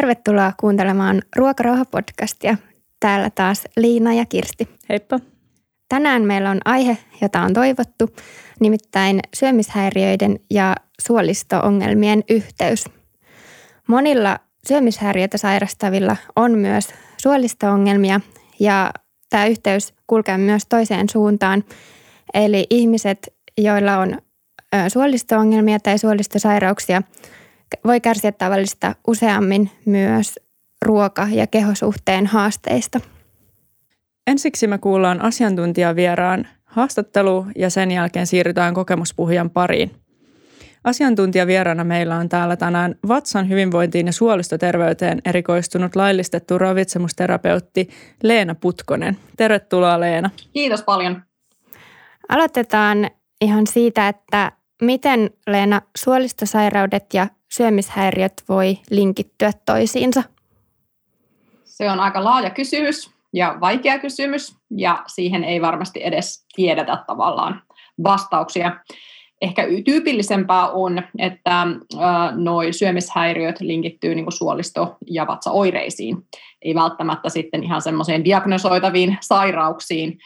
Tervetuloa kuuntelemaan Ruokarauha-podcastia. Täällä taas Liina ja Kirsti. Heippa. Tänään meillä on aihe, jota on toivottu, nimittäin syömishäiriöiden ja suolisto-ongelmien yhteys. Monilla syömishäiriötä sairastavilla on myös suolisto-ongelmia ja tämä yhteys kulkee myös toiseen suuntaan. Eli ihmiset, joilla on suolisto-ongelmia tai suolistosairauksia, voi kärsiä tavallista useammin myös ruoka- ja kehosuhteen haasteista. Ensiksi me kuullaan asiantuntijavieraan haastattelu ja sen jälkeen siirrytään kokemuspuhujan pariin. Asiantuntijavieraana meillä on täällä tänään vatsan hyvinvointiin ja suolistoterveyteen erikoistunut laillistettu ravitsemusterapeutti Leena Putkonen. Tervetuloa Leena. Kiitos paljon. Aloitetaan ihan siitä, että miten Leena suolistosairaudet ja syömishäiriöt voi linkittyä toisiinsa? Se on aika laaja kysymys ja vaikea kysymys ja siihen ei varmasti edes tiedetä tavallaan vastauksia. Ehkä tyypillisempää on, että nuo syömishäiriöt linkittyy niin suolisto- ja vatsaoireisiin, ei välttämättä sitten ihan semmoiseen diagnosoitaviin sairauksiin,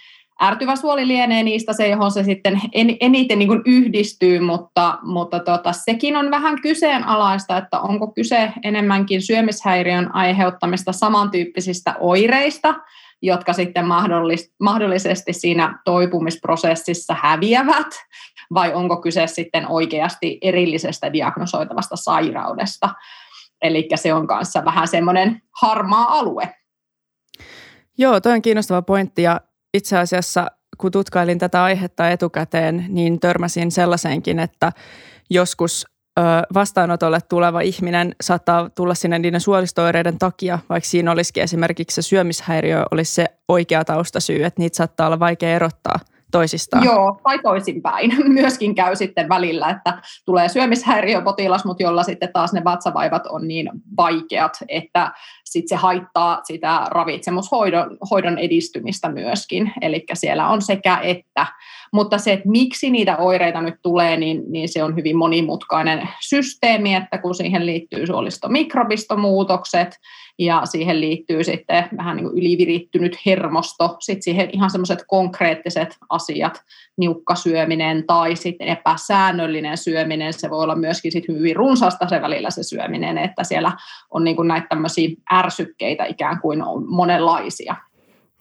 ärtyvä suoli lienee niistä se, johon se sitten en, eniten niin yhdistyy, mutta, mutta tota, sekin on vähän kyseenalaista, että onko kyse enemmänkin syömishäiriön aiheuttamista samantyyppisistä oireista, jotka sitten mahdollis, mahdollisesti siinä toipumisprosessissa häviävät, vai onko kyse sitten oikeasti erillisestä diagnosoitavasta sairaudesta. Eli se on kanssa vähän semmoinen harmaa alue. Joo, toi on kiinnostava pointti ja itse asiassa kun tutkailin tätä aihetta etukäteen, niin törmäsin sellaiseenkin, että joskus vastaanotolle tuleva ihminen saattaa tulla sinne niiden suolistoireiden takia, vaikka siinä olisikin esimerkiksi se syömishäiriö olisi se oikea taustasyy, että niitä saattaa olla vaikea erottaa – toisistaan. Joo, tai toisinpäin. Myöskin käy sitten välillä, että tulee syömishäiriöpotilas, mutta jolla sitten taas ne vatsavaivat on niin vaikeat, että sitten se haittaa sitä ravitsemushoidon hoidon edistymistä myöskin. Eli siellä on sekä että. Mutta se, että miksi niitä oireita nyt tulee, niin, niin se on hyvin monimutkainen systeemi, että kun siihen liittyy suolistomikrobistomuutokset, ja siihen liittyy sitten vähän niin kuin ylivirittynyt hermosto, sitten siihen ihan semmoiset konkreettiset asiat, niukka syöminen tai sitten epäsäännöllinen syöminen, se voi olla myöskin sitten hyvin runsasta se välillä se syöminen, että siellä on niin kuin näitä tämmöisiä ärsykkeitä ikään kuin on monenlaisia.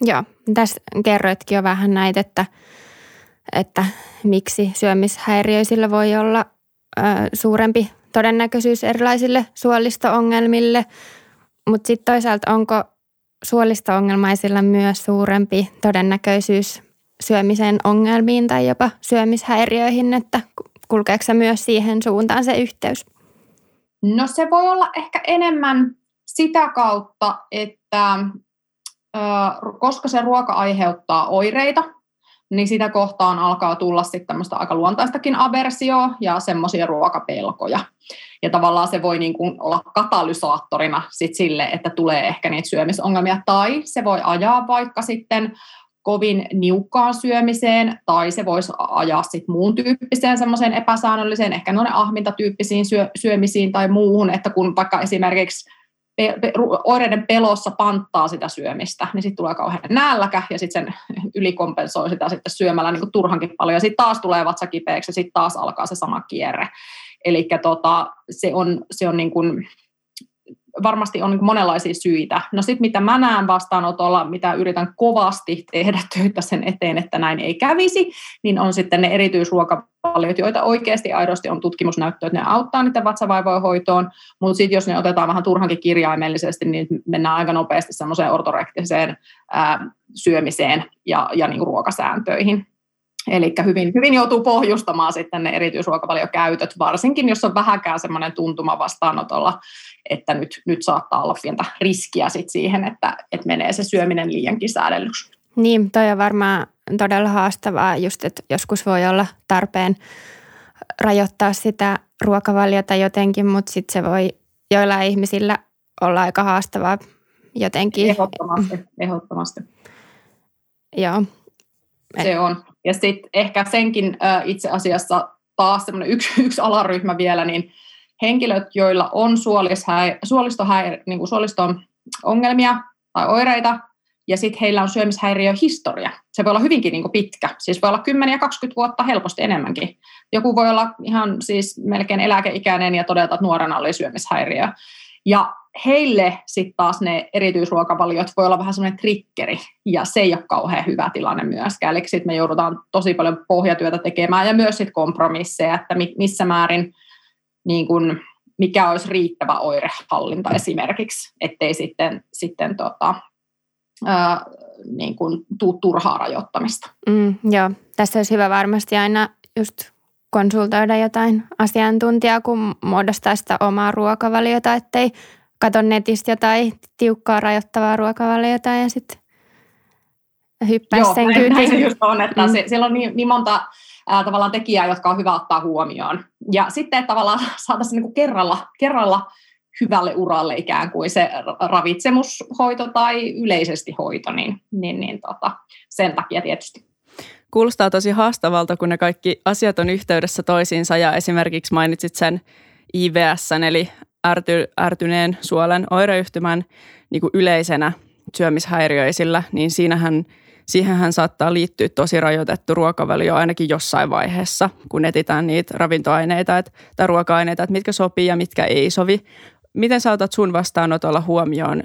Joo, tässä kerroitkin jo vähän näitä, että, että miksi syömishäiriöisillä voi olla ö, suurempi todennäköisyys erilaisille suolisto-ongelmille, mutta sitten toisaalta onko suolisto-ongelmaisilla myös suurempi todennäköisyys syömisen ongelmiin tai jopa syömishäiriöihin, että kulkeeko se myös siihen suuntaan se yhteys? No se voi olla ehkä enemmän sitä kautta, että koska se ruoka aiheuttaa oireita, niin sitä kohtaan alkaa tulla sitten tämmöistä aika luontaistakin aversioa ja semmoisia ruokapelkoja. Ja tavallaan se voi niin kuin olla katalysaattorina sit sille, että tulee ehkä niitä syömisongelmia, tai se voi ajaa vaikka sitten kovin niukkaan syömiseen, tai se voisi ajaa sitten muun tyyppiseen semmoiseen epäsäännölliseen, ehkä noin ahmintatyyppisiin syö, syömisiin tai muuhun, että kun vaikka esimerkiksi pe- pe- oireiden pelossa panttaa sitä syömistä, niin sitten tulee kauhean nälkä ja sitten sen ylikompensoi sitä sitten syömällä niin kuin turhankin paljon ja sitten taas tulee vatsa kipeäksi ja sitten taas alkaa se sama kierre. Eli tota, se on, se on niin kuin, varmasti on monenlaisia syitä. No sitten mitä mä näen vastaanotolla, mitä yritän kovasti tehdä töitä sen eteen, että näin ei kävisi, niin on sitten ne erityisruokavaliot, joita oikeasti aidosti on tutkimusnäyttöä, että ne auttaa niitä vatsavaivojen hoitoon, mutta sitten jos ne otetaan vähän turhankin kirjaimellisesti, niin mennään aika nopeasti semmoiseen ortorektiseen ää, syömiseen ja, ja niin ruokasääntöihin. Eli hyvin, hyvin joutuu pohjustamaan sitten ne erityisruokavaliokäytöt, varsinkin jos on vähäkään semmoinen tuntuma vastaanotolla, että nyt, nyt saattaa olla pientä riskiä sit siihen, että, että menee se syöminen liiankin säädellyksi. Niin, toi on varmaan todella haastavaa just, että joskus voi olla tarpeen rajoittaa sitä ruokavaliota jotenkin, mutta sitten se voi joilla ihmisillä olla aika haastavaa jotenkin. Ehdottomasti, ehdottomasti. Joo. Se on. Ja sitten ehkä senkin itse asiassa taas semmoinen yksi, yksi alaryhmä vielä, niin henkilöt, joilla on suolistohäir, niin kuin suolisto-ongelmia tai oireita, ja sitten heillä on syömishäiriöhistoria. Se voi olla hyvinkin niin kuin pitkä, siis voi olla 10 ja 20 vuotta helposti enemmänkin. Joku voi olla ihan siis melkein eläkeikäinen ja todeta, että nuorena oli syömishäiriö. Ja heille sitten taas ne erityisruokavaliot voi olla vähän semmoinen trikkeri, ja se ei ole kauhean hyvä tilanne myöskään. Eli sitten me joudutaan tosi paljon pohjatyötä tekemään, ja myös sitten kompromisseja, että missä määrin niin kun, mikä olisi riittävä oirehallinta esimerkiksi, ettei sitten, sitten tota, ää, niin kuin tuu turhaa rajoittamista. Mm, joo, tässä olisi hyvä varmasti aina just konsultoida jotain asiantuntijaa, kun muodostaa sitä omaa ruokavaliota, ettei katso netistä jotain tiukkaa rajoittavaa ruokavaliota ja sitten hyppää Joo, sen kyytiin. Joo, se just on, että mm. se, siellä on niin, niin monta ää, tavallaan tekijää, jotka on hyvä ottaa huomioon. Ja sitten että tavallaan saataisiin niin kuin kerralla, kerralla hyvälle uralle ikään kuin se ravitsemushoito tai yleisesti hoito, niin, niin, niin tota, sen takia tietysti. Kuulostaa tosi haastavalta, kun ne kaikki asiat on yhteydessä toisiinsa ja esimerkiksi mainitsit sen IVS, eli ärty, ärtyneen suolen oireyhtymän niin kuin yleisenä syömishäiriöisillä, niin siinähän, siihenhän saattaa liittyä tosi rajoitettu ruokavalio ainakin jossain vaiheessa, kun etsitään niitä ravintoaineita et, tai ruoka-aineita, että mitkä sopii ja mitkä ei sovi. Miten sä otat sun vastaanotolla huomioon,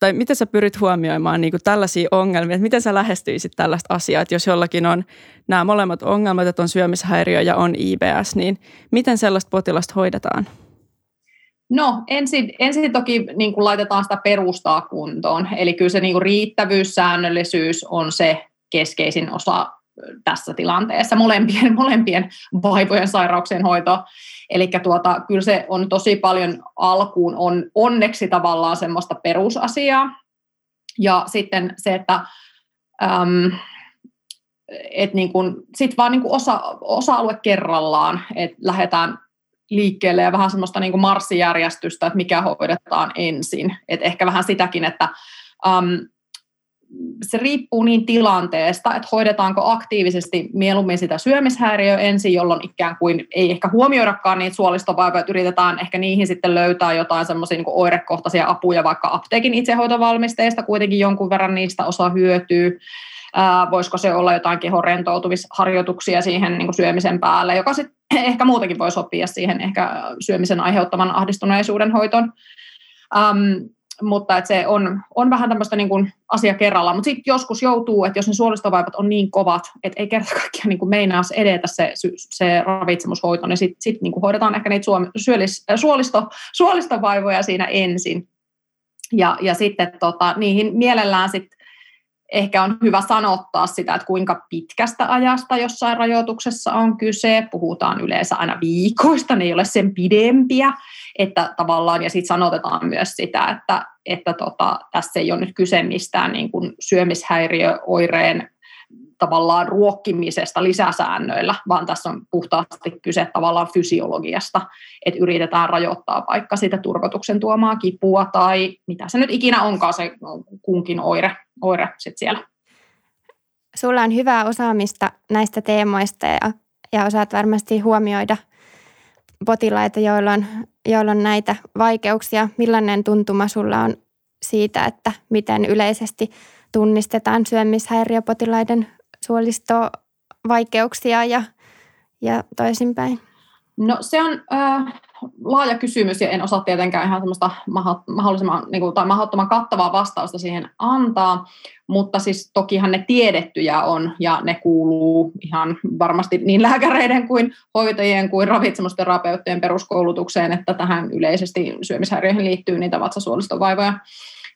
tai miten sä pyrit huomioimaan niin kuin tällaisia ongelmia, että miten sä lähestyisit tällaista asiaa, että jos jollakin on nämä molemmat ongelmat, että on syömishäiriö ja on IBS, niin miten sellaista potilasta hoidetaan? No ensin, ensin toki niin kuin laitetaan sitä perustaa kuntoon, eli kyllä se niin kuin riittävyys, säännöllisyys on se keskeisin osa tässä tilanteessa, molempien, molempien vaivojen sairauksien hoito. Eli tuota, kyllä se on tosi paljon alkuun on onneksi tavallaan semmoista perusasiaa. Ja sitten se, että äm, et niin kun, sit vaan niin kun osa, osa-alue kerrallaan, että lähdetään liikkeelle ja vähän semmoista niin kuin marssijärjestystä, että mikä hoidetaan ensin. Et ehkä vähän sitäkin, että um, se riippuu niin tilanteesta, että hoidetaanko aktiivisesti mieluummin sitä syömishäiriöä ensin, jolloin ikään kuin ei ehkä huomioidakaan niitä suolistovaivoja, että yritetään ehkä niihin sitten löytää jotain semmoisia niin oirekohtaisia apuja vaikka apteekin itsehoitovalmisteista, kuitenkin jonkun verran niistä osa hyötyy. Ää, voisiko se olla jotain kehon rentoutumisharjoituksia siihen niin syömisen päälle, joka sitten ehkä muutenkin voi sopia siihen ehkä syömisen aiheuttaman ahdistuneisuuden hoitoon. Mutta että se on, on vähän tämmöistä niin kuin asia kerrallaan. Mutta sitten joskus joutuu, että jos ne suolistovaivat on niin kovat, että ei kerta kaikkiaan niin meinaa edetä se, se ravitsemushoito, niin sitten sit niin hoidetaan ehkä niitä suom- syölis, äh, suolisto, suolistovaivoja siinä ensin. Ja, ja sitten tota, niihin mielellään sitten ehkä on hyvä sanottaa sitä, että kuinka pitkästä ajasta jossain rajoituksessa on kyse. Puhutaan yleensä aina viikoista, ne ei ole sen pidempiä. Että tavallaan, ja sitten sanotetaan myös sitä, että, että tota, tässä ei ole nyt kyse mistään niin kuin syömishäiriöoireen tavallaan ruokkimisesta lisäsäännöillä, vaan tässä on puhtaasti kyse tavallaan fysiologiasta, että yritetään rajoittaa vaikka sitä turvotuksen tuomaa kipua tai mitä se nyt ikinä onkaan se kunkin oire, oire sit siellä. Sulla on hyvää osaamista näistä teemoista ja, ja osaat varmasti huomioida potilaita, joilla on, joilla on näitä vaikeuksia. Millainen tuntuma sulla on siitä, että miten yleisesti tunnistetaan syömishäiriöpotilaiden suolistovaikeuksia ja, ja toisinpäin? No se on äh, laaja kysymys ja en osaa tietenkään ihan semmoista mahdollisimman niin kuin, tai mahdottoman kattavaa vastausta siihen antaa, mutta siis tokihan ne tiedettyjä on ja ne kuuluu ihan varmasti niin lääkäreiden kuin hoitajien kuin ravitsemusterapeuttien peruskoulutukseen, että tähän yleisesti syömishäiriöihin liittyy niitä vatsasuolistovaivoja.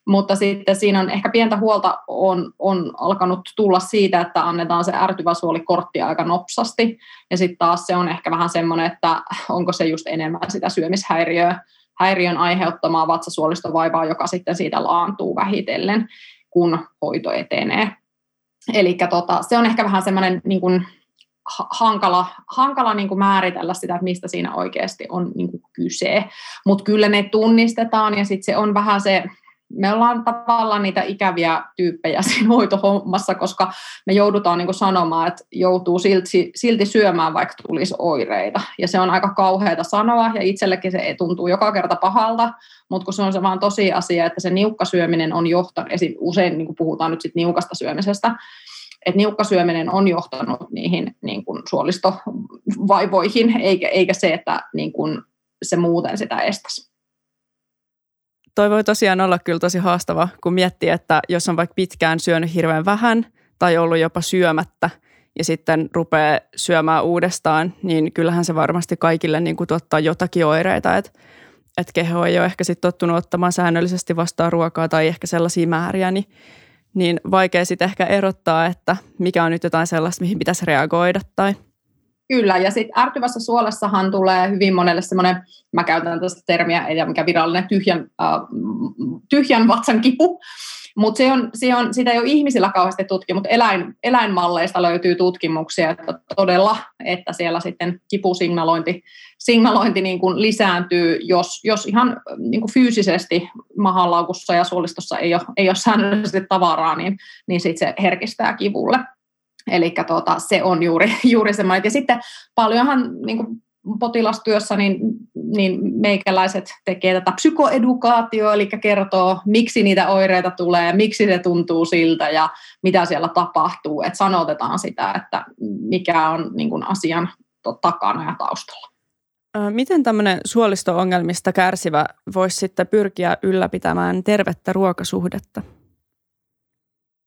Mutta sitten siinä on ehkä pientä huolta on, on alkanut tulla siitä, että annetaan se ärtyvä suolikortti aika nopsasti. Ja sitten taas se on ehkä vähän semmoinen, että onko se just enemmän sitä syömishäiriöä, häiriön aiheuttamaa vatsasuolistovaivaa, joka sitten siitä laantuu vähitellen, kun hoito etenee. Eli tota, se on ehkä vähän semmoinen niin kuin, hankala, hankala niin kuin määritellä sitä, että mistä siinä oikeasti on niin kuin kyse. Mutta kyllä ne tunnistetaan ja sitten se on vähän se, me ollaan tavallaan niitä ikäviä tyyppejä siinä hoitohommassa, koska me joudutaan niin sanomaan, että joutuu silti, silti syömään, vaikka tulisi oireita. Ja se on aika kauheata sanoa, ja itsellekin se tuntuu joka kerta pahalta, mutta kun se on se vaan tosiasia, että se niukka syöminen on johtanut, usein niin puhutaan nyt sit niukasta syömisestä, että niukka syöminen on johtanut niihin niin kuin suolistovaivoihin, eikä, eikä se, että niin kuin se muuten sitä estäisi toi voi tosiaan olla kyllä tosi haastava, kun miettii, että jos on vaikka pitkään syönyt hirveän vähän tai ollut jopa syömättä ja sitten rupeaa syömään uudestaan, niin kyllähän se varmasti kaikille niin kuin tuottaa jotakin oireita, että että keho ei ole ehkä sitten tottunut ottamaan säännöllisesti vastaan ruokaa tai ehkä sellaisia määriä, niin, niin vaikea sitten ehkä erottaa, että mikä on nyt jotain sellaista, mihin pitäisi reagoida tai – Kyllä, ja sitten ärtyvässä suolessahan tulee hyvin monelle semmoinen, mä käytän tästä termiä, ei mikä virallinen, tyhjän, äh, tyhjän vatsan kipu, mutta se on, se on, sitä ei ole ihmisillä kauheasti tutki, mutta eläin, eläinmalleista löytyy tutkimuksia, että todella, että siellä sitten kipusignalointi signalointi niin kuin lisääntyy, jos, jos ihan niin kuin fyysisesti mahalaukussa ja suolistossa ei ole, ei ole säännöllisesti tavaraa, niin, niin sitten se herkistää kivulle. Eli tota, se on juuri, juuri semmoinen. Ja sitten paljonhan niin kuin potilastyössä niin, niin meikäläiset tekee tätä psykoedukaatioa, eli kertoo, miksi niitä oireita tulee, miksi se tuntuu siltä ja mitä siellä tapahtuu. Että sanotetaan sitä, että mikä on niin kuin asian takana ja taustalla. Miten tämmöinen suolisto-ongelmista kärsivä voisi sitten pyrkiä ylläpitämään tervettä ruokasuhdetta?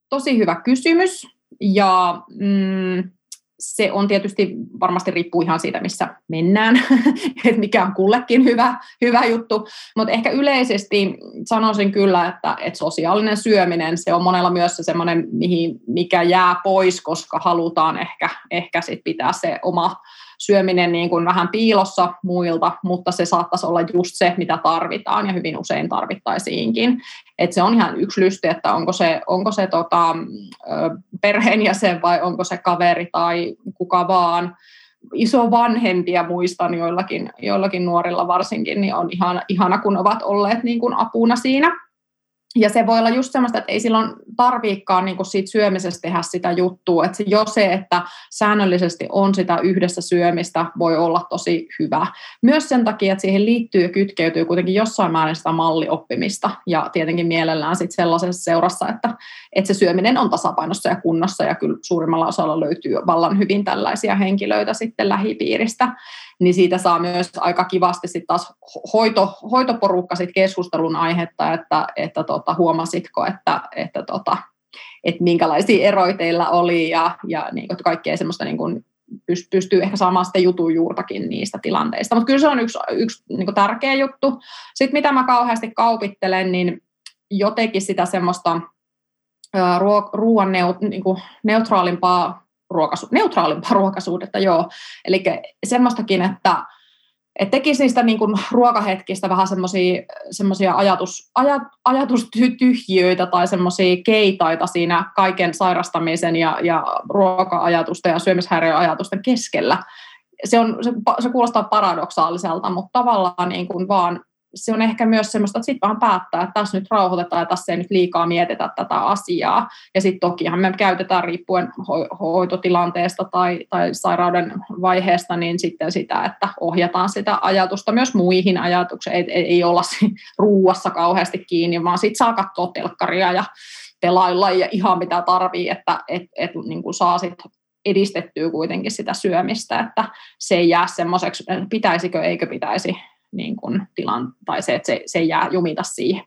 Tosi hyvä kysymys. Ja mm, se on tietysti, varmasti riippuu ihan siitä, missä mennään, että mikä on kullekin hyvä, hyvä juttu, mutta ehkä yleisesti sanoisin kyllä, että, että sosiaalinen syöminen, se on monella myös se semmoinen, mihin, mikä jää pois, koska halutaan ehkä, ehkä sit pitää se oma syöminen niin kuin vähän piilossa muilta, mutta se saattaisi olla just se, mitä tarvitaan ja hyvin usein tarvittaisiinkin. Et se on ihan yksi lysti, että onko se, onko se tota, perheenjäsen vai onko se kaveri tai kuka vaan iso vanhempia muistan joillakin, joillakin nuorilla varsinkin, niin on ihana, ihana kun ovat olleet niin kuin apuna siinä. Ja se voi olla just semmoista, että ei silloin tarviikaan niin siitä syömisestä tehdä sitä juttua. Että jo se, että säännöllisesti on sitä yhdessä syömistä, voi olla tosi hyvä. Myös sen takia, että siihen liittyy ja kytkeytyy kuitenkin jossain määrin sitä mallioppimista. Ja tietenkin mielellään sitten sellaisessa seurassa, että, että se syöminen on tasapainossa ja kunnossa. Ja kyllä suurimmalla osalla löytyy vallan hyvin tällaisia henkilöitä sitten lähipiiristä niin siitä saa myös aika kivasti sitten taas hoito, hoitoporukka sit keskustelun aihetta, että, että tota, huomasitko, että, että, tota, että minkälaisia eroja teillä oli ja, ja niin kuin, kaikkea semmoista niin kuin, pystyy ehkä saamaan sitten jutun juurtakin niistä tilanteista. Mutta kyllä se on yksi, yksi niin tärkeä juttu. Sitten mitä mä kauheasti kaupittelen, niin jotenkin sitä semmoista ruoan neut, niin neutraalimpaa ruokasu- neutraalimpaa ruokasuudetta, joo. Eli semmoistakin, että et tekisi niistä niin kuin ruokahetkistä vähän semmoisia ajatus, ajat, ajatustyhjiöitä tai semmoisia keitaita siinä kaiken sairastamisen ja, ja ruoka-ajatusten ja syömishäiriöajatusten keskellä. Se, on, se, se kuulostaa paradoksaaliselta, mutta tavallaan niin kuin vaan se on ehkä myös semmoista, että sitten vaan päättää, että tässä nyt rauhoitetaan ja tässä ei nyt liikaa mietitä tätä asiaa. Ja sitten tokihan me käytetään riippuen ho- hoitotilanteesta tai, tai sairauden vaiheesta, niin sitten sitä, että ohjataan sitä ajatusta myös muihin ajatuksiin. Ei, ei, ei olla ruuassa kauheasti kiinni, vaan sitten saa katsoa telkkaria ja pelailla ja ihan mitä tarvii, että et, et, niin kuin saa sitten edistettyä kuitenkin sitä syömistä, että se ei jää semmoiseksi, pitäisikö, eikö pitäisi niin kuin tilan, tai se, että se, se jää jumita siihen.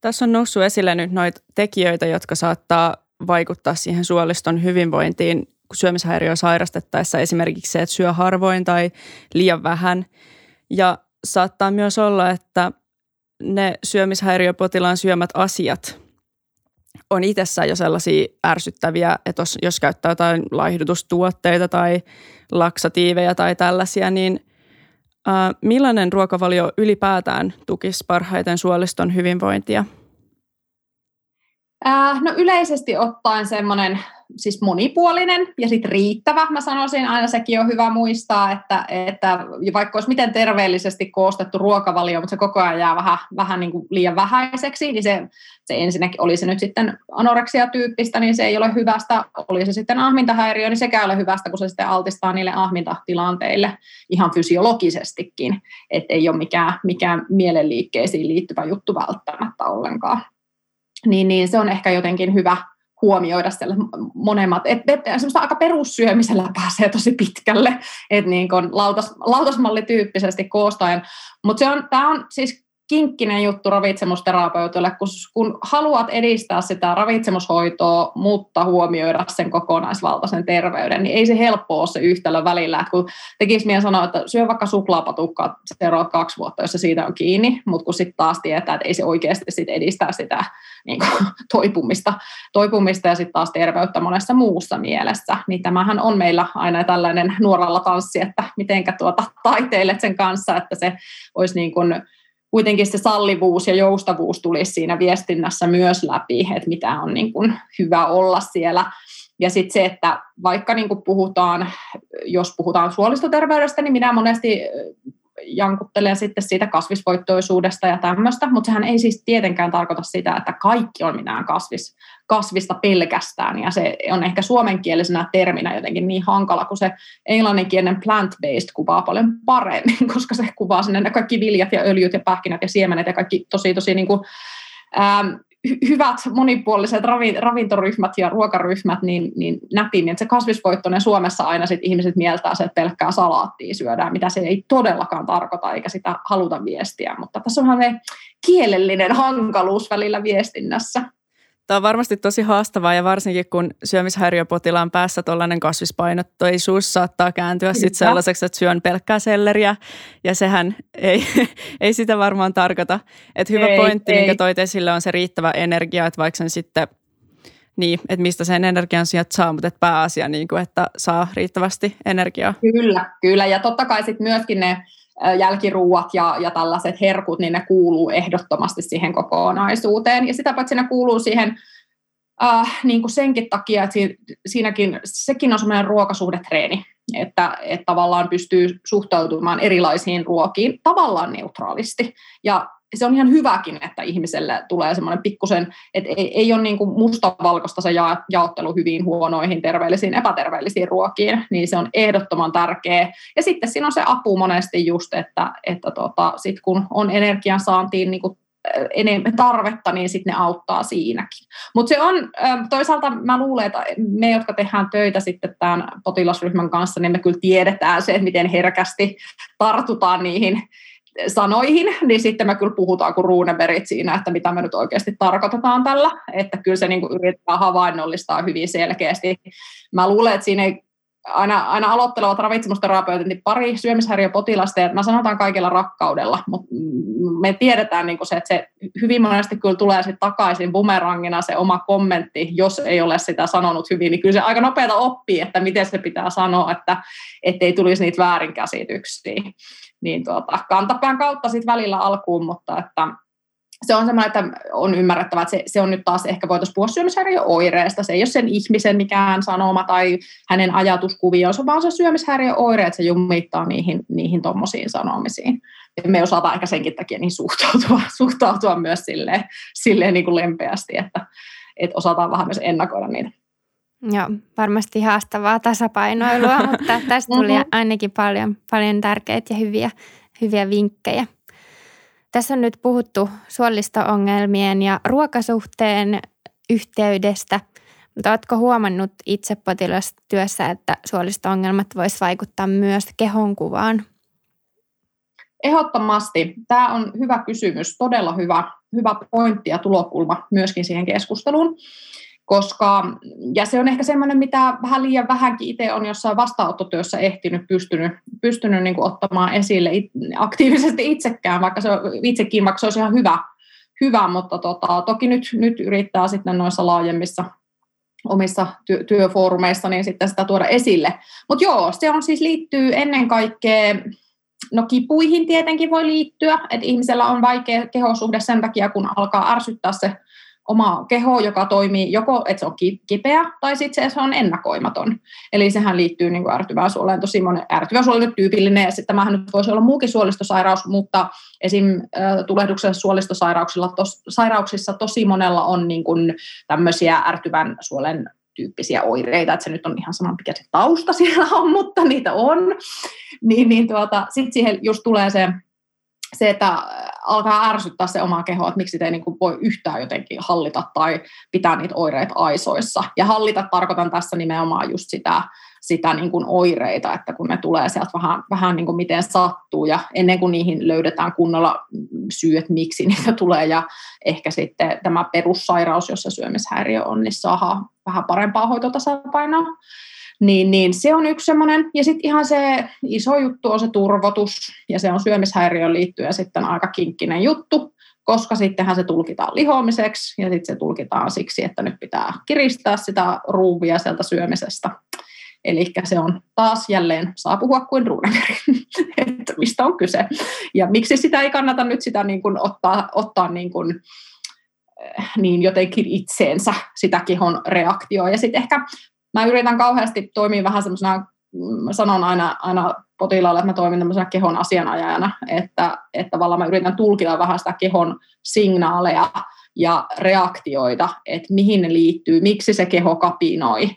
Tässä on noussut esille nyt noita tekijöitä, jotka saattaa vaikuttaa siihen suoliston hyvinvointiin syömishäiriö sairastettaessa. Esimerkiksi se, että syö harvoin tai liian vähän. Ja saattaa myös olla, että ne syömishäiriöpotilaan syömät asiat on itsessään jo sellaisia ärsyttäviä, että jos, jos käyttää jotain laihdutustuotteita tai laksatiiveja tai tällaisia, niin – Äh, millainen ruokavalio ylipäätään tukisi parhaiten suoliston hyvinvointia? Äh, no yleisesti ottaen semmoinen siis monipuolinen ja sitten riittävä. Mä sanoisin, aina sekin on hyvä muistaa, että, että vaikka olisi miten terveellisesti koostettu ruokavalio, mutta se koko ajan jää vähän, vähän niin kuin liian vähäiseksi, niin se, se ensinnäkin oli se nyt sitten anoreksia-tyyppistä, niin se ei ole hyvästä. Oli se sitten ahmintahäiriö, niin sekä ei ole hyvästä, kun se sitten altistaa niille ahmintatilanteille ihan fysiologisestikin. Että ei ole mikään, mikään mielenliikkeisiin liittyvä juttu välttämättä ollenkaan niin, niin se on ehkä jotenkin hyvä huomioida siellä monemmat. Et, et, semmoista aika perussyömisellä pääsee tosi pitkälle, että niin lautas, lautasmallityyppisesti koostaen. Mutta tämä on siis kinkkinen juttu ravitsemusterapeutille, kun, kun haluat edistää sitä ravitsemushoitoa, mutta huomioida sen kokonaisvaltaisen terveyden, niin ei se helppo ole se yhtälö välillä. Että kun tekisi mieli sanoa, että syö vaikka suklaapatukkaa seuraavat kaksi vuotta, jos se siitä on kiinni, mutta kun sitten taas tietää, että ei se oikeasti sit edistää sitä niin kuin, toipumista, toipumista ja sitten taas terveyttä monessa muussa mielessä, niin tämähän on meillä aina tällainen nuoralla tanssi, että mitenkä tuota taiteilet sen kanssa, että se olisi niin kuin, kuitenkin se sallivuus ja joustavuus tulisi siinä viestinnässä myös läpi, että mitä on niin kuin hyvä olla siellä. Ja sitten se, että vaikka niin puhutaan, jos puhutaan suolistoterveydestä, niin minä monesti jankuttelen sitten siitä kasvisvoittoisuudesta ja tämmöistä, mutta sehän ei siis tietenkään tarkoita sitä, että kaikki on mitään kasvis, kasvista pelkästään, ja se on ehkä suomenkielisenä terminä jotenkin niin hankala, kun se englanninkielinen plant-based kuvaa paljon paremmin, koska se kuvaa sinne ne kaikki viljat ja öljyt ja pähkinät ja siemenet ja kaikki tosi tosi niin kuin, ähm, hyvät monipuoliset ravintoryhmät ja ruokaryhmät niin, niin näpimmin. Että se kasvisvoittoinen Suomessa aina sit ihmiset mieltää se, että pelkkää salaattia syödään, mitä se ei todellakaan tarkoita, eikä sitä haluta viestiä. Mutta tässä onhan ne kielellinen hankaluus välillä viestinnässä. Tämä on varmasti tosi haastavaa ja varsinkin kun syömishäiriöpotilaan päässä tuollainen kasvispainottoisuus saattaa kääntyä sitten sellaiseksi, että syön pelkkää selleriä ja sehän ei, ei sitä varmaan tarkoita. Että hyvä ei, pointti, ei. minkä toit esille on se riittävä energia, että vaikka sen sitten niin, että mistä sen energian sieltä saa, mutta että pääasia, niin kuin, että saa riittävästi energiaa. Kyllä, kyllä. Ja totta kai sitten myöskin ne jälkiruuat ja, ja tällaiset herkut, niin ne kuuluu ehdottomasti siihen kokonaisuuteen. Ja sitä paitsi ne kuuluu siihen äh, niin kuin senkin takia, että siinäkin, sekin on semmoinen ruokasuhdetreeni, että, että tavallaan pystyy suhtautumaan erilaisiin ruokiin tavallaan neutraalisti. Ja se on ihan hyväkin, että ihmiselle tulee semmoinen pikkusen, että ei, ei ole niin kuin mustavalkoista se ja, jaottelu hyvin huonoihin, terveellisiin, epäterveellisiin ruokiin, niin se on ehdottoman tärkeä. Ja sitten siinä on se apu monesti just, että, että tota, sit kun on energiansaantiin niin kuin enemmän tarvetta, niin sitten ne auttaa siinäkin. Mutta se on, toisaalta mä luulen, että me, jotka tehdään töitä sitten tämän potilasryhmän kanssa, niin me kyllä tiedetään se, että miten herkästi tartutaan niihin sanoihin, niin sitten me kyllä puhutaan kuin ruuneberit siinä, että mitä me nyt oikeasti tarkoitetaan tällä. Että kyllä se niin kuin yrittää havainnollistaa hyvin selkeästi. Mä luulen, että siinä ei aina, aina aloittelevat ravitsemusterapeutit, niin pari syömishäiriöpotilasta, ja mä sanotaan kaikilla rakkaudella, mutta me tiedetään niin se, että se hyvin monesti kyllä tulee sitten takaisin bumerangina se oma kommentti, jos ei ole sitä sanonut hyvin, niin kyllä se aika nopeata oppii, että miten se pitää sanoa, että ei tulisi niitä väärinkäsityksiä niin tuota, kantapään kautta sitten välillä alkuun, mutta että se on semmoinen, että on ymmärrettävä, että se, se on nyt taas ehkä voitaisiin puhua syömishäiriöoireesta. Se ei ole sen ihmisen mikään sanoma tai hänen ajatuskuvionsa, vaan se syömishäiriöoire, että se jumittaa niihin, niihin tuommoisiin sanomisiin. Ja me osataan ehkä senkin takia niin suhtautua, suhtautua myös silleen, silleen niin kuin lempeästi, että, että osataan vähän myös ennakoida niitä. Joo, varmasti haastavaa tasapainoilua, mutta tästä tuli ainakin paljon, paljon tärkeitä ja hyviä, hyviä vinkkejä. Tässä on nyt puhuttu suolisto-ongelmien ja ruokasuhteen yhteydestä, mutta oletko huomannut itse potilastyössä, että suolisto-ongelmat voisivat vaikuttaa myös kehonkuvaan? Ehdottomasti. Tämä on hyvä kysymys, todella hyvä, hyvä pointti ja tulokulma myöskin siihen keskusteluun koska, ja se on ehkä semmoinen, mitä vähän liian vähänkin itse on jossain vastaanottotyössä ehtinyt, pystynyt, pystynyt niin kuin ottamaan esille it, aktiivisesti itsekään, vaikka se itsekin, vaikka se olisi ihan hyvä, hyvä mutta tota, toki nyt, nyt yrittää sitten noissa laajemmissa omissa työ, työfoorumeissa niin sitten sitä tuoda esille. Mutta joo, se on siis liittyy ennen kaikkea, no kipuihin tietenkin voi liittyä, että ihmisellä on vaikea kehosuhde sen takia, kun alkaa ärsyttää se oma keho, joka toimii joko, että se on kipeä, tai sitten se, on ennakoimaton. Eli sehän liittyy niin ärtyvään suoleen tosi monen, ärtyvä suoli nyt tyypillinen, ja sitten tämähän nyt voisi olla muukin suolistosairaus, mutta esim. tulehduksen suolistosairauksilla tos, sairauksissa tosi monella on niin kuin tämmöisiä ärtyvän suolen tyyppisiä oireita, että se nyt on ihan sama, mikä se tausta siellä on, mutta niitä on, niin, niin tuota, sitten siihen just tulee se se, että alkaa ärsyttää se oma keho, että miksi te ei niin kuin voi yhtään jotenkin hallita tai pitää niitä oireita aisoissa. Ja hallita tarkoitan tässä nimenomaan just sitä, sitä niin kuin oireita, että kun ne tulee sieltä vähän, vähän niin kuin miten sattuu ja ennen kuin niihin löydetään kunnolla syy, että miksi niitä tulee ja ehkä sitten tämä perussairaus, jossa syömishäiriö on, niin saa vähän parempaa hoitotasapainoa. Niin, niin se on yksi semmoinen. Ja sitten ihan se iso juttu on se turvotus, ja se on syömishäiriöön liittyen sitten aika kinkkinen juttu, koska sittenhän se tulkitaan lihoamiseksi, ja sitten se tulkitaan siksi, että nyt pitää kiristää sitä ruuvia sieltä syömisestä. Eli se on taas jälleen, saa puhua kuin ruunameri, että mistä on kyse. Ja miksi sitä ei kannata nyt sitä niin kuin ottaa, ottaa niin, kuin, eh, niin jotenkin itseensä sitä kehon reaktioa. Ja sitten ehkä mä yritän kauheasti toimia vähän semmoisena, sanon aina, aina potilaalle, että mä toimin tämmöisenä kehon asianajajana, että, että tavallaan mä yritän tulkita vähän sitä kehon signaaleja ja reaktioita, että mihin ne liittyy, miksi se keho kapinoi,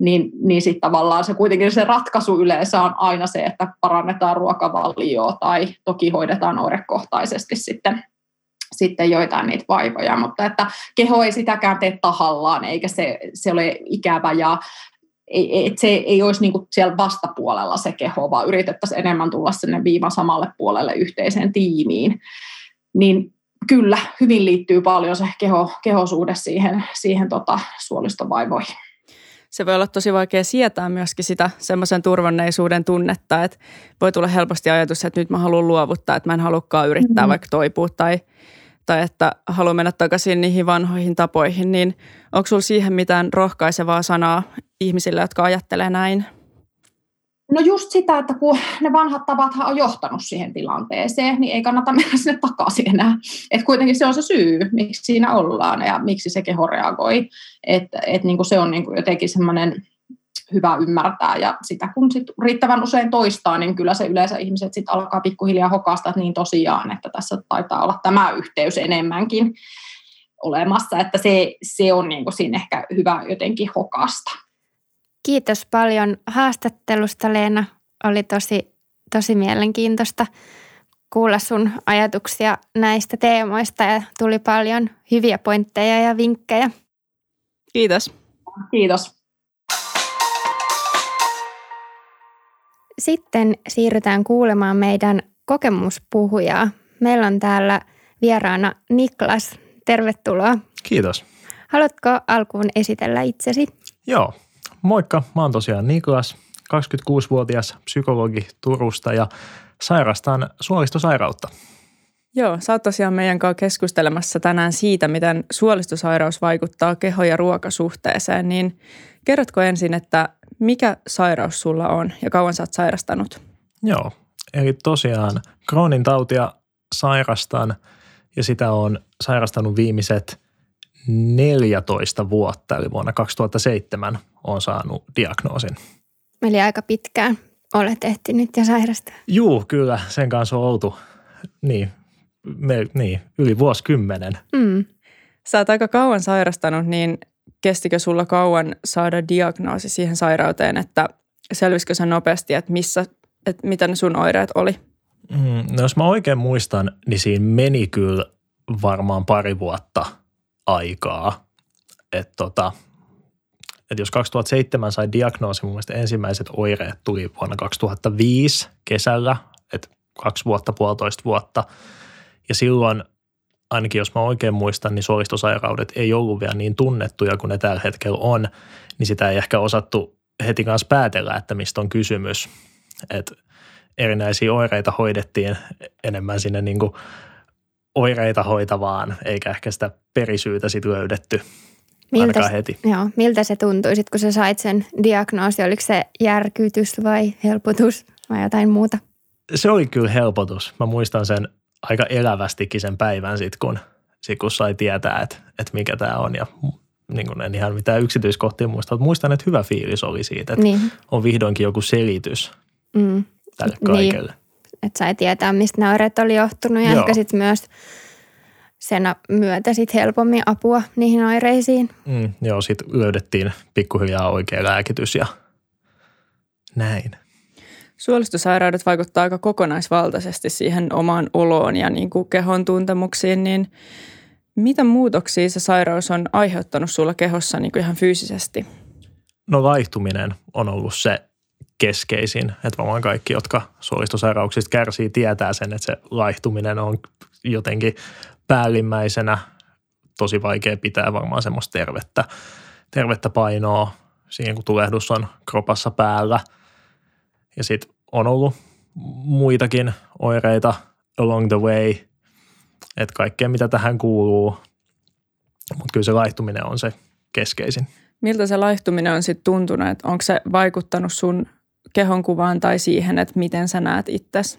niin, niin sitten tavallaan se kuitenkin se ratkaisu yleensä on aina se, että parannetaan ruokavalioa tai toki hoidetaan oirekohtaisesti sitten sitten joitain niitä vaivoja, mutta että keho ei sitäkään tee tahallaan, eikä se, se ole ikävä ja ei, et se ei olisi niinku siellä vastapuolella se keho, vaan yritettäisiin enemmän tulla sinne viivan samalle puolelle yhteiseen tiimiin. Niin kyllä, hyvin liittyy paljon se keho, kehosuhde siihen, siihen tota, suolistovaivoihin. Se voi olla tosi vaikea sietää myöskin sitä semmoisen turvanneisuuden tunnetta, että voi tulla helposti ajatus, että nyt mä haluan luovuttaa, että mä en halukkaan yrittää mm-hmm. vaikka toipua tai – tai että haluaa mennä takaisin niihin vanhoihin tapoihin, niin onko sinulla siihen mitään rohkaisevaa sanaa ihmisille, jotka ajattelee näin? No just sitä, että kun ne vanhat tavathan on johtanut siihen tilanteeseen, niin ei kannata mennä sinne takaisin enää. Et kuitenkin se on se syy, miksi siinä ollaan ja miksi se keho reagoi. Että et niin se on niin jotenkin semmoinen hyvä ymmärtää ja sitä kun sit riittävän usein toistaa, niin kyllä se yleensä ihmiset sit alkaa pikkuhiljaa hokasta, että niin tosiaan, että tässä taitaa olla tämä yhteys enemmänkin olemassa, että se, se on niin kuin siinä ehkä hyvä jotenkin hokasta. Kiitos paljon haastattelusta Leena. Oli tosi, tosi mielenkiintoista kuulla sun ajatuksia näistä teemoista ja tuli paljon hyviä pointteja ja vinkkejä. Kiitos. Kiitos. Sitten siirrytään kuulemaan meidän kokemuspuhujaa. Meillä on täällä vieraana Niklas. Tervetuloa. Kiitos. Haluatko alkuun esitellä itsesi? Joo. Moikka, mä oon tosiaan Niklas, 26-vuotias psykologi Turusta ja sairastan suolistosairautta. Joo, sä oot tosiaan meidän kanssa keskustelemassa tänään siitä, miten suolistosairaus vaikuttaa keho- ja ruokasuhteeseen, niin kerrotko ensin, että mikä sairaus sulla on ja kauan sä oot sairastanut? Joo, eli tosiaan Crohnin tautia sairastan ja sitä on sairastanut viimeiset 14 vuotta, eli vuonna 2007 on saanut diagnoosin. Eli aika pitkään olet ehtinyt ja sairastaa. Juu, kyllä. Sen kanssa on oltu niin, me, niin yli vuosikymmenen. Mm. Sä oot aika kauan sairastanut, niin kestikö sulla kauan saada diagnoosi siihen sairauteen, että selvisikö se nopeasti, että, missä, että mitä ne sun oireet oli? Mm, no jos mä oikein muistan, niin siinä meni kyllä varmaan pari vuotta aikaa. Että tota, et jos 2007 sai diagnoosi, mun mielestä ensimmäiset oireet tuli vuonna 2005 kesällä, että kaksi vuotta, puolitoista vuotta. Ja silloin ainakin jos mä oikein muistan, niin suolistosairaudet ei ollut vielä niin tunnettuja kuin ne tällä hetkellä on, niin sitä ei ehkä osattu heti kanssa päätellä, että mistä on kysymys. Et erinäisiä oireita hoidettiin enemmän sinne niin kuin oireita hoitavaan, eikä ehkä sitä perisyytä sitten löydetty miltä, heti. Joo, miltä se tuntui sitten, kun sä sait sen diagnoosi? Oliko se järkytys vai helpotus vai jotain muuta? Se oli kyllä helpotus. Mä muistan sen aika elävästikin sen päivän sitten, kun sit kun sai tietää, että, että mikä tämä on ja niin kuin en ihan mitään yksityiskohtia muista, mutta muistan, että hyvä fiilis oli siitä, että niin. on vihdoinkin joku selitys mm. tälle niin. kaikelle. Niin. Että sai tietää, mistä nämä oireet oli johtunut ja Joo. ehkä sitten myös sen myötä sit helpommin apua niihin oireisiin. Mm, joo, sitten löydettiin pikkuhiljaa oikea lääkitys ja näin. Suolistosairaudet vaikuttaa aika kokonaisvaltaisesti siihen omaan oloon ja niin kuin kehon tuntemuksiin, niin mitä muutoksia se sairaus on aiheuttanut sulla kehossa niin kuin ihan fyysisesti? No vaihtuminen on ollut se keskeisin, että varmaan kaikki, jotka suolistosairauksista kärsii, tietää sen, että se laihtuminen on jotenkin päällimmäisenä tosi vaikea pitää varmaan semmoista tervettä, tervettä painoa siinä, kun tulehdus on kropassa päällä. Ja sitten on ollut muitakin oireita along the way, että kaikkea mitä tähän kuuluu, mutta kyllä se laihtuminen on se keskeisin. Miltä se laihtuminen on sitten tuntunut? Että onko se vaikuttanut sun kehonkuvaan tai siihen, että miten sä näet itsesi?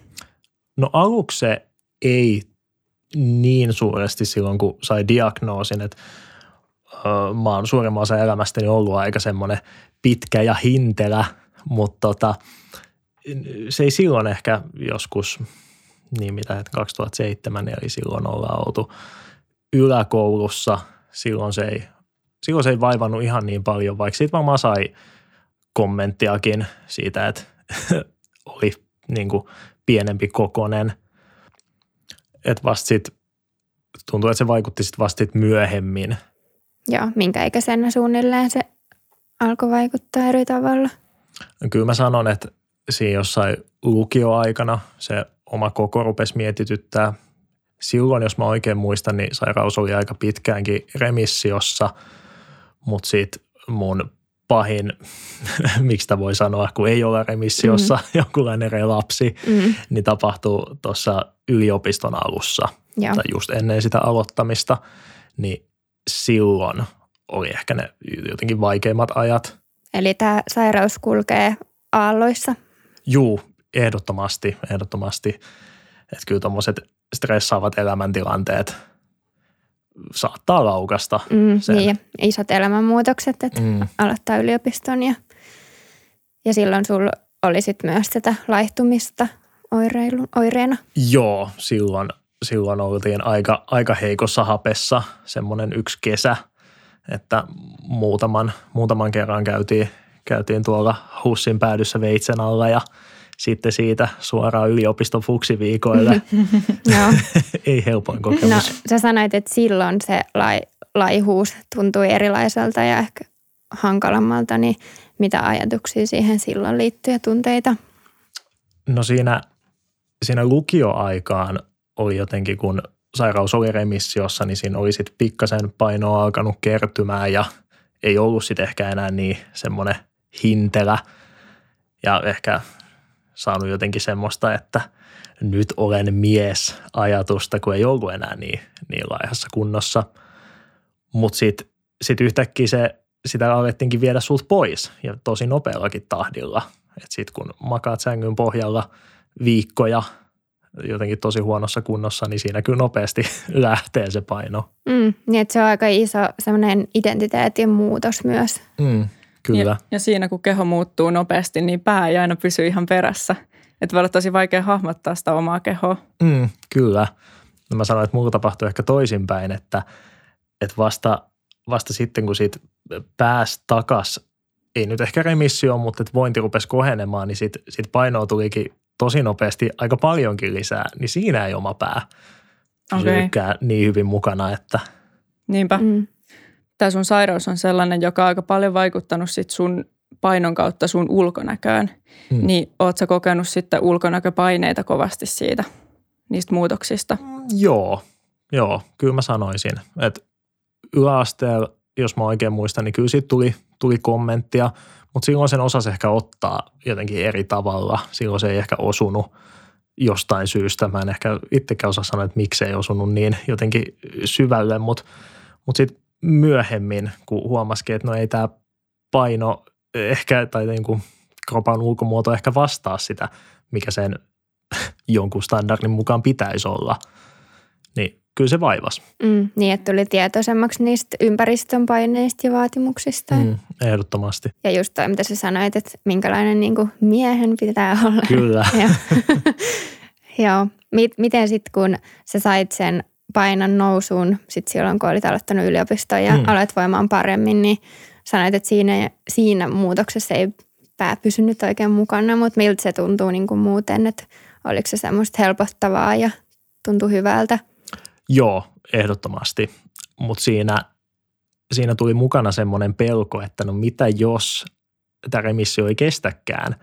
No aluksi se ei niin suuresti silloin, kun sai diagnoosin, että mä oon suurimman osa elämästäni ollut aika semmoinen pitkä ja hintelä, mutta tota, se ei silloin ehkä joskus, niin mitä, että 2007, eli silloin ollaan oltu yläkoulussa, silloin se ei, silloin se ei vaivannut ihan niin paljon, vaikka siitä varmaan sai kommenttiakin siitä, että oli niin kuin pienempi kokonen. Että vasta sit, tuntuu, että se vaikutti sitten vasta sit myöhemmin. Joo, minkä ikäisenä suunnilleen se alkoi vaikuttaa eri tavalla? Kyllä mä sanon, että siinä jossain lukioaikana se oma koko rupesi mietityttää. Silloin, jos mä oikein muistan, niin sairaus oli aika pitkäänkin remissiossa, mutta sitten mun pahin, miksi sitä voi sanoa, kun ei ole remissiossa mm-hmm. jonkunlainen relapsi, mm-hmm. niin tapahtuu tuossa yliopiston alussa ja. tai just ennen sitä aloittamista, niin silloin oli ehkä ne jotenkin vaikeimmat ajat. Eli tämä sairaus kulkee aalloissa? Juu, ehdottomasti, ehdottomasti. Että kyllä tuommoiset stressaavat elämäntilanteet – saattaa laukasta. Mm, sen. Niin, isot elämänmuutokset, että mm. aloittaa yliopiston ja, ja silloin sulla oli sit myös tätä laihtumista oireilu, oireena. Joo, silloin, silloin oltiin aika, aika heikossa hapessa semmoinen yksi kesä, että muutaman, muutaman kerran käytiin, käytiin tuolla Hussin päädyssä veitsen alla ja – sitten siitä suoraan yliopiston fuksiviikoille. Ei helpoin kokemus. No, sä sanoit, että silloin se lai, laihuus tuntui erilaiselta ja ehkä hankalammalta, niin mitä ajatuksia siihen silloin liittyy ja tunteita? No siinä, siinä lukioaikaan oli jotenkin, kun sairaus oli remissiossa, niin siinä oli sitten pikkasen painoa alkanut kertymään ja ei ollut sitten ehkä enää niin semmoinen hintelä. Ja ehkä saanut jotenkin semmoista, että nyt olen mies ajatusta, kun ei ollut enää niin, niin laihassa kunnossa. Mutta sitten sit yhtäkkiä se, sitä alettiinkin viedä sut pois ja tosi nopeallakin tahdilla. Että sitten kun makaat sängyn pohjalla viikkoja jotenkin tosi huonossa kunnossa, niin siinä kyllä nopeasti lähtee se paino. Mm, niin että se on aika iso semmoinen identiteetin muutos myös. Mm. Kyllä. Ja, ja siinä kun keho muuttuu nopeasti, niin pää ei aina pysy ihan perässä. Että voi olla tosi vaikea hahmottaa sitä omaa kehoa. Mm, kyllä. No mä sanoin, että mulla tapahtui ehkä toisinpäin, että, että vasta, vasta sitten kun siitä pääsi takas, ei nyt ehkä remissio, mutta että vointi rupesi kohenemaan, niin sitten sit painoa tulikin tosi nopeasti aika paljonkin lisää, niin siinä ei oma pää okay. niin hyvin mukana, että – Niinpä. Mm tämä sun sairaus on sellainen, joka on aika paljon vaikuttanut sit sun painon kautta sun ulkonäköön, hmm. niin oot sä kokenut sitten ulkonäköpaineita kovasti siitä, niistä muutoksista? Joo, joo, kyllä mä sanoisin, että yläasteella, jos mä oikein muistan, niin kyllä siitä tuli, tuli kommenttia, mutta silloin sen osasi ehkä ottaa jotenkin eri tavalla. Silloin se ei ehkä osunut jostain syystä. Mä en ehkä itsekään osaa sanoa, että miksi ei osunut niin jotenkin syvälle, mutta, mutta sitten myöhemmin, kun huomasikin, että no ei tämä paino ehkä, tai niin kuin kropan ulkomuoto ehkä vastaa sitä, mikä sen jonkun standardin mukaan pitäisi olla, niin kyllä se vaivas. Mm, niin, että tuli tietoisemmaksi niistä ympäristön paineista ja vaatimuksista. Mm, ehdottomasti. Ja just toi, mitä sä sanoit, että minkälainen niin kuin miehen pitää olla. Kyllä. Joo. Miten sitten, kun sä sait sen painon nousuun, sitten silloin kun olit aloittanut yliopistoon ja mm. aloit voimaan paremmin, niin sanoit, että siinä, siinä muutoksessa ei pää pysynyt oikein mukana, mutta miltä se tuntuu niin kuin muuten, että oliko se semmoista helpottavaa ja tuntui hyvältä? Joo, ehdottomasti. Mutta siinä, siinä tuli mukana semmoinen pelko, että no mitä jos tämä remissio ei kestäkään.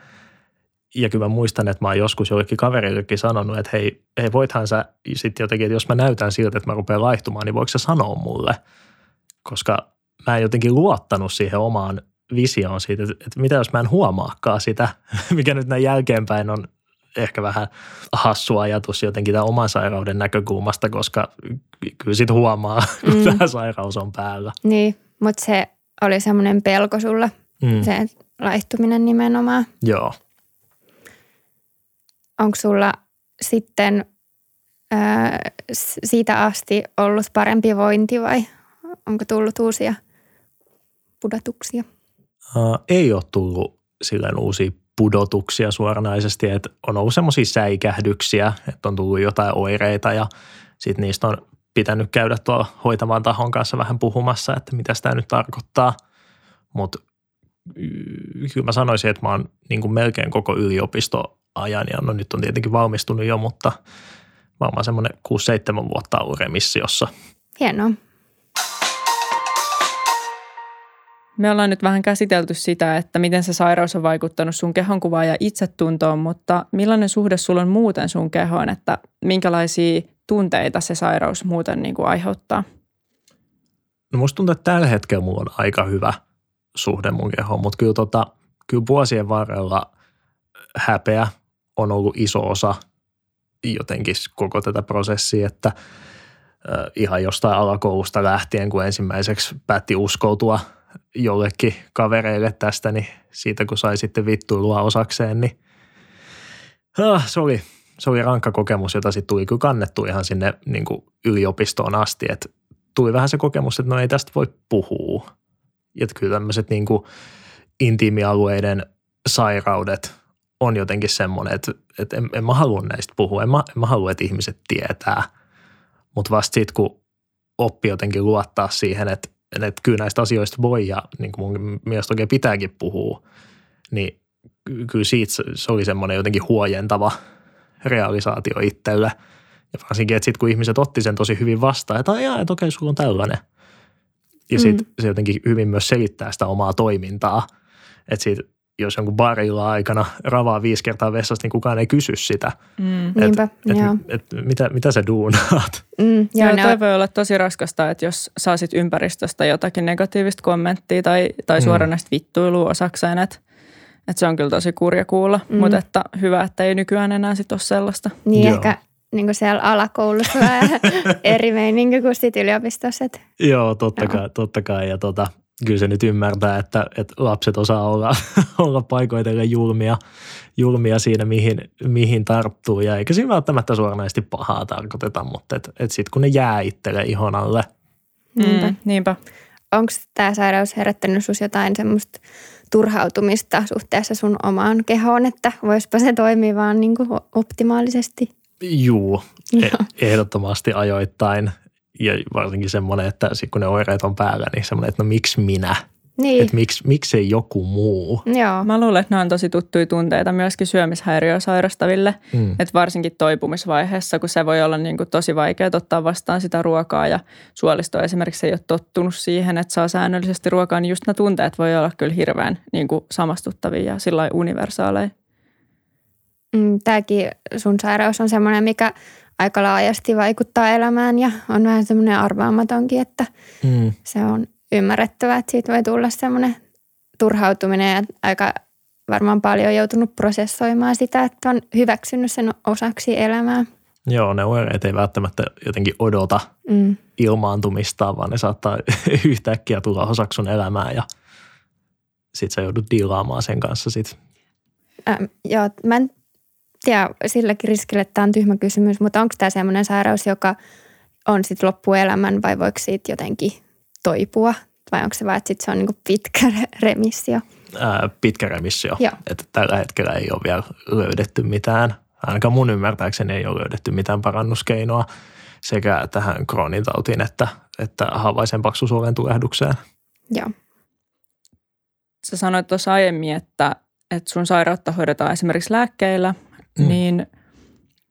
Ja kyllä mä muistan, että mä oon joskus jollekin kaverillekin sanonut, että hei, hei voithan sä sitten jotenkin, että jos mä näytän siltä, että mä rupean laihtumaan, niin voiko sä sanoa mulle? Koska mä en jotenkin luottanut siihen omaan visioon siitä, että, että mitä jos mä en huomaakaan sitä, mikä nyt näin jälkeenpäin on ehkä vähän hassu ajatus jotenkin tämän oman sairauden näkökulmasta, koska kyllä sit huomaa, kun mm. tämä sairaus on päällä. Niin, mutta se oli semmoinen pelko sulla, mm. se laihtuminen nimenomaan. Joo. Onko sulla sitten ää, siitä asti ollut parempi vointi vai onko tullut uusia pudotuksia? Uh, ei ole tullut silleen uusia pudotuksia suoranaisesti, että on ollut semmoisia säikähdyksiä, että on tullut jotain oireita ja sitten niistä on pitänyt käydä tuolla hoitavan tahon kanssa vähän puhumassa, että mitä tämä nyt tarkoittaa. Mutta kyllä mä sanoisin, että mä oon niin melkein koko yliopistoajan ja no nyt on tietenkin valmistunut jo, mutta varmaan semmoinen 6-7 vuotta ollut remissiossa. Hienoa. Me ollaan nyt vähän käsitelty sitä, että miten se sairaus on vaikuttanut sun kehonkuvaan ja itsetuntoon, mutta millainen suhde sulla on muuten sun kehoon, että minkälaisia tunteita se sairaus muuten niin kuin aiheuttaa? No musta tuntuu, että tällä hetkellä mulla on aika hyvä suhde mun kehoon, mutta kyllä, tota, kyllä vuosien varrella häpeä on ollut iso osa jotenkin koko tätä prosessia, että ihan jostain alakoulusta lähtien, kun ensimmäiseksi päätti uskoutua – jollekin kavereille tästä, niin siitä kun sai sitten vittuilua osakseen, niin ah, se, oli, se oli rankka kokemus, jota sitten tuli kyllä kannettu ihan sinne niin kuin yliopistoon asti, että tuli vähän se kokemus, että no ei tästä voi puhua. Ja kyllä tämmöiset niin kuin intiimialueiden sairaudet on jotenkin semmoinen, että, että en, en mä halua näistä puhua, en mä, en mä halua, että ihmiset tietää. Mutta vasta sitten, kun oppi jotenkin luottaa siihen, että että kyllä näistä asioista voi ja niin kuin mun mielestä oikein pitääkin puhua, niin kyllä siitä se oli semmoinen jotenkin huojentava realisaatio itselle. Ja varsinkin, että sitten kun ihmiset otti sen tosi hyvin vastaan, että jaa, että okei, sulla on tällainen. Ja sitten mm. se jotenkin hyvin myös selittää sitä omaa toimintaa. Että siitä jos jonkun barilla aikana ravaa viisi kertaa vessasta, niin kukaan ei kysy sitä. Mm. Et, Niinpä, et, et, et, mitä, mitä sä duunaat? Mm, joo, joo toi voi olla tosi raskasta, että jos saasit ympäristöstä jotakin negatiivista kommenttia tai, tai mm. suoranaista vittuilua osakseen, että että se on kyllä tosi kurja kuulla, mm. mutta että hyvä, että ei nykyään enää sit ole sellaista. Niin Joo. ehkä niin kuin siellä alakoulussa eri meininki kuin sitten yliopistossa. Joo, totta kai, totta kai. Ja tota, kyllä se nyt ymmärtää, että, että lapset osaa olla, olla paikoitellen julmia, julmia siinä, mihin, mihin tarttuu. Ja eikä siinä välttämättä suoranaisesti pahaa tarkoiteta, mutta et, et sitten kun ne jää itselle ihon alle. Niinpä. Mm, niinpä. Onko tämä sairaus herättänyt sinussa jotain semmoista turhautumista suhteessa sun omaan kehoon, että voisipa se toimia vaan niin optimaalisesti? Juu, e- ehdottomasti ajoittain ja varsinkin semmoinen, että sit kun ne oireet on päällä, niin semmoinen, että no miksi minä? Niin. Että miksi, miksei joku muu? Joo. Mä luulen, että nämä on tosi tuttuja tunteita myöskin syömishäiriöä sairastaville. Mm. Että varsinkin toipumisvaiheessa, kun se voi olla niin kuin tosi vaikea ottaa vastaan sitä ruokaa ja suolisto esimerkiksi ei ole tottunut siihen, että saa säännöllisesti ruokaa, niin just nämä tunteet voi olla kyllä hirveän niin kuin samastuttavia ja sillä universaaleja. Mm, tämäkin sun sairaus on semmoinen, mikä aika laajasti vaikuttaa elämään ja on vähän semmoinen arvaamatonkin, että mm. se on ymmärrettävää, että siitä voi tulla semmoinen turhautuminen ja aika varmaan paljon joutunut prosessoimaan sitä, että on hyväksynyt sen osaksi elämää. Joo, ne oireet ei välttämättä jotenkin odota mm. ilmaantumista, vaan ne saattaa yhtäkkiä tulla osaksi sun elämää ja sit sä joudut diilaamaan sen kanssa sit. Ähm, joo, mä en tiedä silläkin riskillä, että tämä on tyhmä kysymys, mutta onko tämä sellainen sairaus, joka on sitten loppuelämän vai voiko siitä jotenkin toipua? Vai onko se vaan, että sit se on niinku pitkä remissio? Ää, pitkä remissio. Joo. Että tällä hetkellä ei ole vielä löydetty mitään, ainakaan mun ymmärtääkseni ei ole löydetty mitään parannuskeinoa sekä tähän Crohnin tautiin että, että havaisen paksusuolen tulehdukseen. Joo. Sä sanoit tuossa aiemmin, että, että sun sairautta hoidetaan esimerkiksi lääkkeillä, mm. niin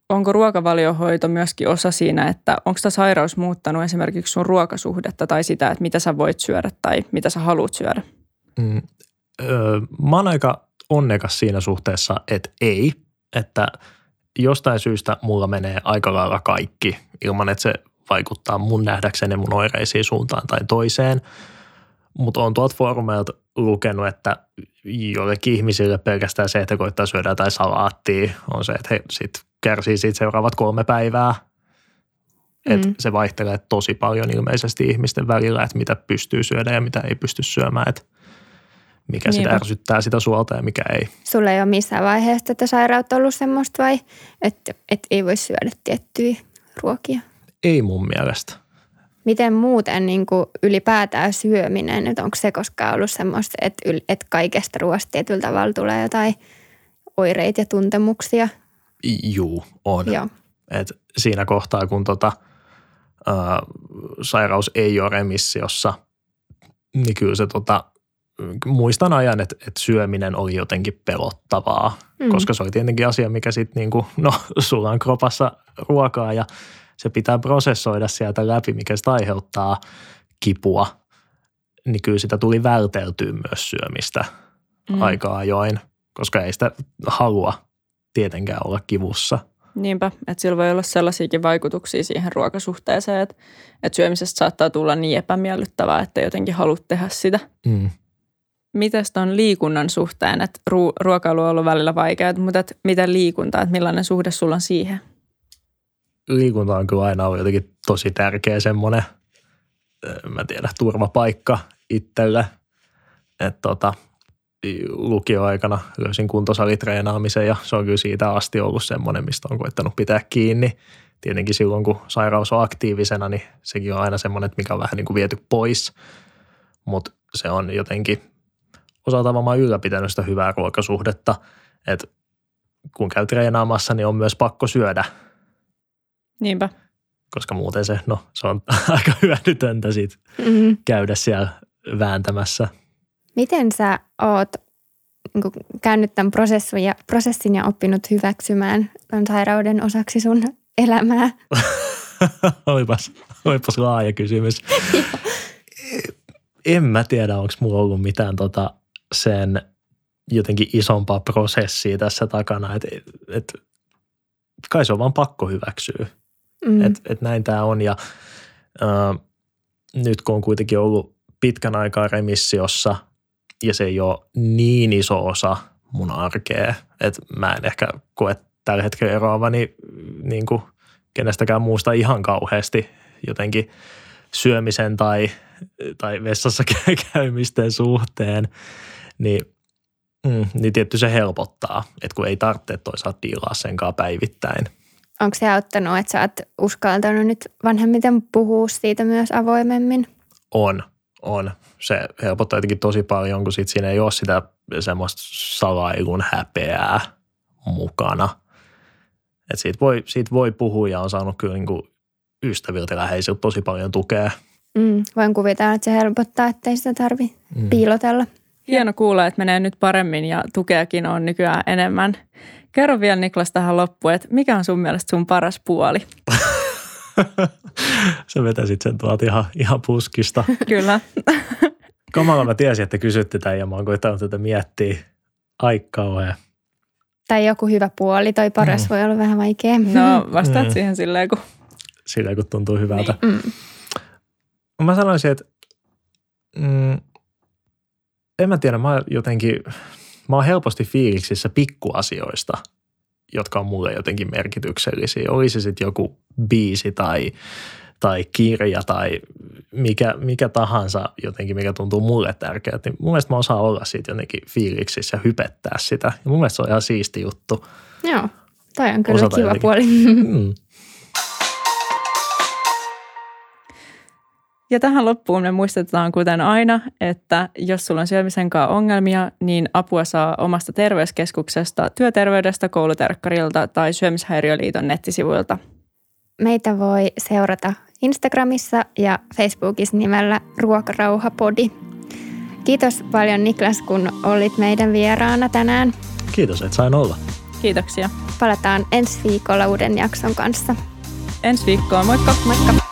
onko ruokavaliohoito myöskin osa siinä, että onko tämä sairaus muuttanut esimerkiksi sun ruokasuhdetta tai sitä, että mitä sä voit syödä tai mitä sä haluat syödä? Mm, öö, mä oon aika onnekas siinä suhteessa, että ei, että jostain syystä mulla menee aika lailla kaikki ilman, että se vaikuttaa mun nähdäkseni mun oireisiin suuntaan tai toiseen. Mutta on tuolta foorumeilta lukenut, että jollekin ihmisille pelkästään se, että koittaa syödä jotain salaattia, on se, että he sit kärsii siitä seuraavat kolme päivää. Et Mm. Se vaihtelee tosi paljon ilmeisesti ihmisten välillä, että mitä pystyy syödä ja mitä ei pysty syömään. Et mikä sitä Niinpä. ärsyttää sitä suolta ja mikä ei. Sulla ei ole missään vaiheessa tätä sairautta ollut semmoista vai, että et ei voi syödä tiettyjä ruokia? Ei mun mielestä. Miten muuten niin kuin ylipäätään syöminen, että onko se koskaan ollut semmoista, että, yl, että kaikesta ruoasta tietyllä tavalla tulee jotain oireita ja tuntemuksia? Juu, on. Joo. Et siinä kohtaa, kun tota, ää, sairaus ei ole remissiossa, niin kyllä se tota, muistan ajan, että, että syöminen oli jotenkin pelottavaa, Mm. mm. koska se oli tietenkin asia, mikä sitten niinku, no sulla on kropassa ruokaa ja se pitää prosessoida sieltä läpi, mikä sitä aiheuttaa kipua, niin kyllä sitä tuli välteltyä myös syömistä mm. aika ajoin, koska ei sitä halua tietenkään olla kivussa. Niinpä, että sillä voi olla sellaisiakin vaikutuksia siihen ruokasuhteeseen, että, että syömisestä saattaa tulla niin epämiellyttävää, että jotenkin haluat tehdä sitä. Mm. Mites ton liikunnan suhteen, että ru- ruokailu on ollut välillä vaikeaa, mutta et miten liikunta, että millainen suhde sulla on siihen? Liikunta on kyllä aina ollut jotenkin tosi tärkeä semmoinen, mä tiedän, turvapaikka itselle. Että tota, lukioaikana löysin kuntosalitreenaamisen ja se on kyllä siitä asti ollut semmoinen, mistä on koittanut pitää kiinni. Tietenkin silloin, kun sairaus on aktiivisena, niin sekin on aina semmoinen, että mikä on vähän niin kuin viety pois. Mutta se on jotenkin osalta varmaan ylläpitänyt sitä hyvää ruokasuhdetta, että kun käy treenaamassa, niin on myös pakko syödä – Niinpä. koska muuten se, no, se on aika hyödytöntä sit Mm. käydä siellä vääntämässä. Miten sä oot niin kuin käynyt tämän prosessin ja, prosessin ja oppinut hyväksymään tämän sairauden osaksi sun elämää? olipas, olipas laaja kysymys. en mä tiedä, onko mulla ollut mitään tota sen jotenkin isompaa prosessia tässä takana, että et, kai se on vaan pakko hyväksyä. Mm. että et näin tämä on. Ja ää, nyt kun on kuitenkin ollut pitkän aikaa remissiossa ja se ei ole niin iso osa mun arkea, että mä en ehkä koe tällä hetkellä eroavani niin kuin kenestäkään muusta ihan kauheasti jotenkin syömisen tai, tai vessassa käymisten suhteen, niin, mm, niin tietty se helpottaa, että kun ei tarvitse toisaalta diilaa senkaan päivittäin. Onko se auttanut, että sä oot uskaltanut nyt vanhemmiten puhua siitä myös avoimemmin? On, on. Se helpottaa jotenkin tosi paljon, kun sit siinä ei ole sitä semmoista salailun häpeää mukana. Et siitä, voi, siitä voi puhua ja on saanut kyllä niin kuin ystäviltä ja läheisiltä tosi paljon tukea. Mm. Voin kuvitella, että se helpottaa, ettei sitä tarvi Mm. piilotella. Hieno kuulla, että menee nyt paremmin ja tukeakin on nykyään enemmän. Kerro vielä Niklas tähän loppuun, että mikä on sun mielestä sun paras puoli? Sä vetäsit sen tuolta ihan, ihan puskista. Kyllä. Kamala mä tiesin, että kysytte tämän ja mä oon koittanut tätä miettiä. Ai kauhean. Tai joku hyvä puoli, toi paras Mm. voi olla vähän vaikea. No vastaat Mm. siihen silleen, kun Sillä kun tuntuu hyvältä. Mm. Mä sanoisin, että mm, en mä tiedä, mä jotenkin, mä oon helposti fiiliksissä pikkuasioista, jotka on mulle jotenkin merkityksellisiä. Oli se sitten joku biisi tai, tai kirja tai mikä, mikä tahansa jotenkin, mikä tuntuu mulle tärkeältä. Niin mun mielestä mä osaan olla siitä jotenkin fiiliksissä ja hypettää sitä. Ja mun mielestä se on ihan siisti juttu. Joo, toi on kyllä Osata kiva jotenkin. puoli. Mm. Ja tähän loppuun me muistetaan kuten aina, että jos sulla on syömisen kanssa ongelmia, niin apua saa omasta terveyskeskuksesta, työterveydestä, kouluterkkarilta tai Syömishäiriöliiton nettisivuilta. Meitä voi seurata Instagramissa ja Facebookissa nimellä Ruokarauhapodi. Kiitos paljon Niklas, kun olit meidän vieraana tänään. Kiitos, että sain olla. Kiitoksia. Palataan ensi viikolla uuden jakson kanssa. Ensi viikkoon, moikka! Moikka!